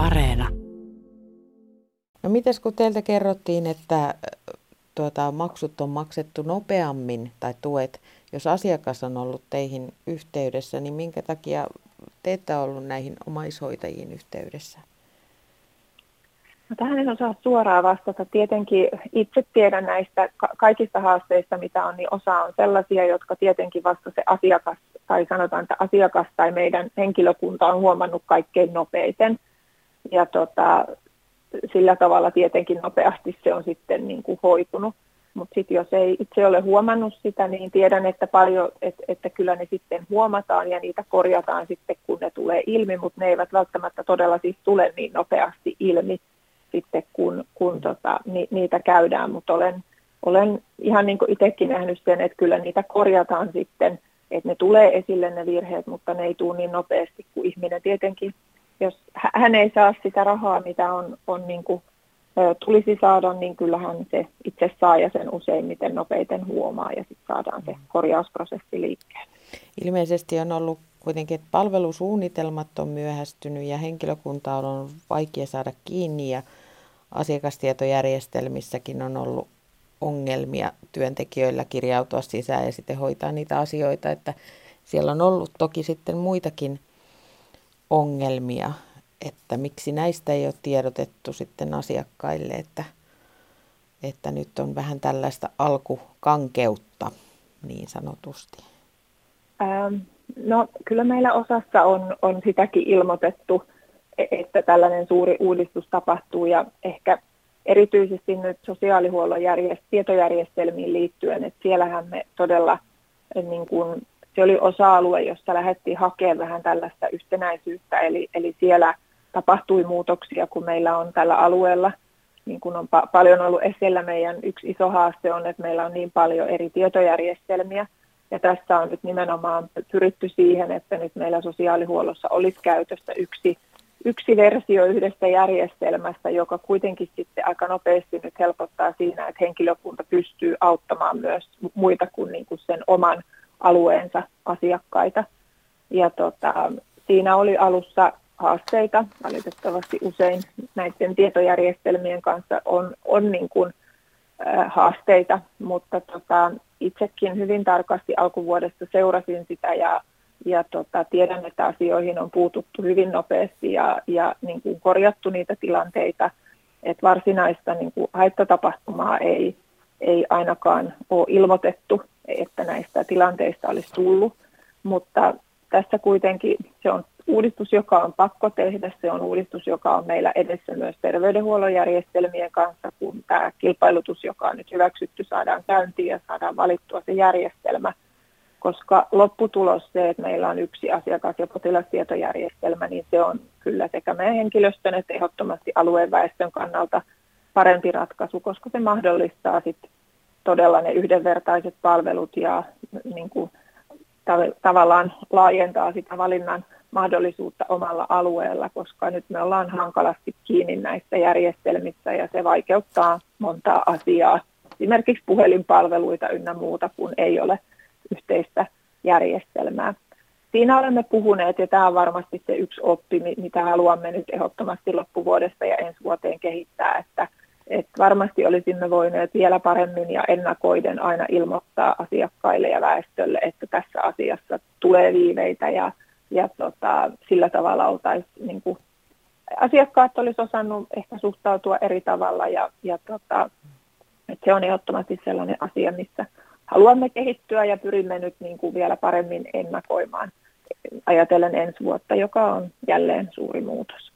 Areena. No mites kun teiltä kerrottiin, että tuota, maksut on maksettu nopeammin tai tuet, jos asiakas on ollut teihin yhteydessä, niin minkä takia te ette ollut näihin omaishoitajiin yhteydessä? No, tähän en osaa suoraan vastata. Tietenkin itse tiedän näistä kaikista haasteista, mitä on, niin osa on sellaisia, jotka tietenkin vasta se asiakas, tai sanotaan, että asiakas tai meidän henkilökunta on huomannut kaikkein nopeiten. Ja tota, sillä tavalla tietenkin nopeasti se on sitten niin kuin hoitunut. Mutta sitten jos ei itse ole huomannut sitä, niin tiedän, että paljon, että, että kyllä ne sitten huomataan ja niitä korjataan sitten, kun ne tulee ilmi, mutta ne eivät välttämättä todella siis tule niin nopeasti ilmi sitten, kun, kun tota, ni, niitä käydään. Mutta olen, olen ihan niin kuin itsekin nähnyt sen, että kyllä niitä korjataan sitten, että ne tulee esille ne virheet, mutta ne ei tule niin nopeasti kuin ihminen tietenkin. Jos hän ei saa sitä rahaa, mitä on, on niin kuin tulisi saada, niin kyllähän se itse saa ja sen useimmiten nopeiten huomaa ja sitten saadaan se korjausprosessi liikkeelle. Ilmeisesti on ollut kuitenkin, että palvelusuunnitelmat on myöhästynyt ja henkilökunta on ollut vaikea saada kiinni ja asiakastietojärjestelmissäkin on ollut ongelmia työntekijöillä kirjautua sisään ja sitten hoitaa niitä asioita, että siellä on ollut toki sitten muitakin ongelmia että miksi näistä ei ole tiedotettu sitten asiakkaille, että, että nyt on vähän tällaista alkukankeutta niin sanotusti? Ähm, no kyllä meillä osassa on, on sitäkin ilmoitettu, e, että tällainen suuri uudistus tapahtuu ja ehkä erityisesti nyt sosiaalihuollon järjest- tietojärjestelmiin liittyen, että siellähän me todella niin kuin, se oli osa-alue, jossa lähdettiin hakemaan vähän tällaista yhtenäisyyttä, eli, eli siellä – tapahtui muutoksia, kun meillä on tällä alueella, niin kuin on pa- paljon ollut esillä, meidän yksi iso haaste on, että meillä on niin paljon eri tietojärjestelmiä, ja tässä on nyt nimenomaan pyritty siihen, että nyt meillä sosiaalihuollossa olisi käytössä yksi, yksi versio yhdestä järjestelmästä, joka kuitenkin sitten aika nopeasti nyt helpottaa siinä, että henkilökunta pystyy auttamaan myös muita kuin, niin kuin sen oman alueensa asiakkaita. Ja tota, siinä oli alussa haasteita. Valitettavasti usein näiden tietojärjestelmien kanssa on, on niin kuin, äh, haasteita, mutta tota, itsekin hyvin tarkasti alkuvuodesta seurasin sitä ja, ja tota, tiedän, että asioihin on puututtu hyvin nopeasti ja, ja niin kuin korjattu niitä tilanteita, että varsinaista niin kuin haittatapahtumaa ei, ei ainakaan ole ilmoitettu, että näistä tilanteista olisi tullut, mutta tässä kuitenkin se on uudistus, joka on pakko tehdä. Se on uudistus, joka on meillä edessä myös terveydenhuollon järjestelmien kanssa, kun tämä kilpailutus, joka on nyt hyväksytty, saadaan käyntiin ja saadaan valittua se järjestelmä. Koska lopputulos se, että meillä on yksi asiakas- ja potilastietojärjestelmä, niin se on kyllä sekä meidän henkilöstön että ehdottomasti alueen väestön kannalta parempi ratkaisu, koska se mahdollistaa sitten todella ne yhdenvertaiset palvelut ja niin kuin, tavallaan laajentaa sitä valinnan mahdollisuutta omalla alueella, koska nyt me ollaan hankalasti kiinni näistä järjestelmistä ja se vaikeuttaa montaa asiaa, esimerkiksi puhelinpalveluita ynnä muuta, kun ei ole yhteistä järjestelmää. Siinä olemme puhuneet ja tämä on varmasti se yksi oppi, mitä haluamme nyt ehdottomasti loppuvuodesta ja ensi vuoteen kehittää, että, että varmasti olisimme voineet vielä paremmin ja ennakoiden aina ilmoittaa asiakkaille ja väestölle, että tässä asiassa tulee viiveitä ja ja tota, sillä tavalla oltaisiin niin kuin, asiakkaat olisi osannut ehkä suhtautua eri tavalla ja, ja tota, että se on ehdottomasti sellainen asia, missä haluamme kehittyä ja pyrimme nyt niin kuin vielä paremmin ennakoimaan ajatellen ensi vuotta, joka on jälleen suuri muutos.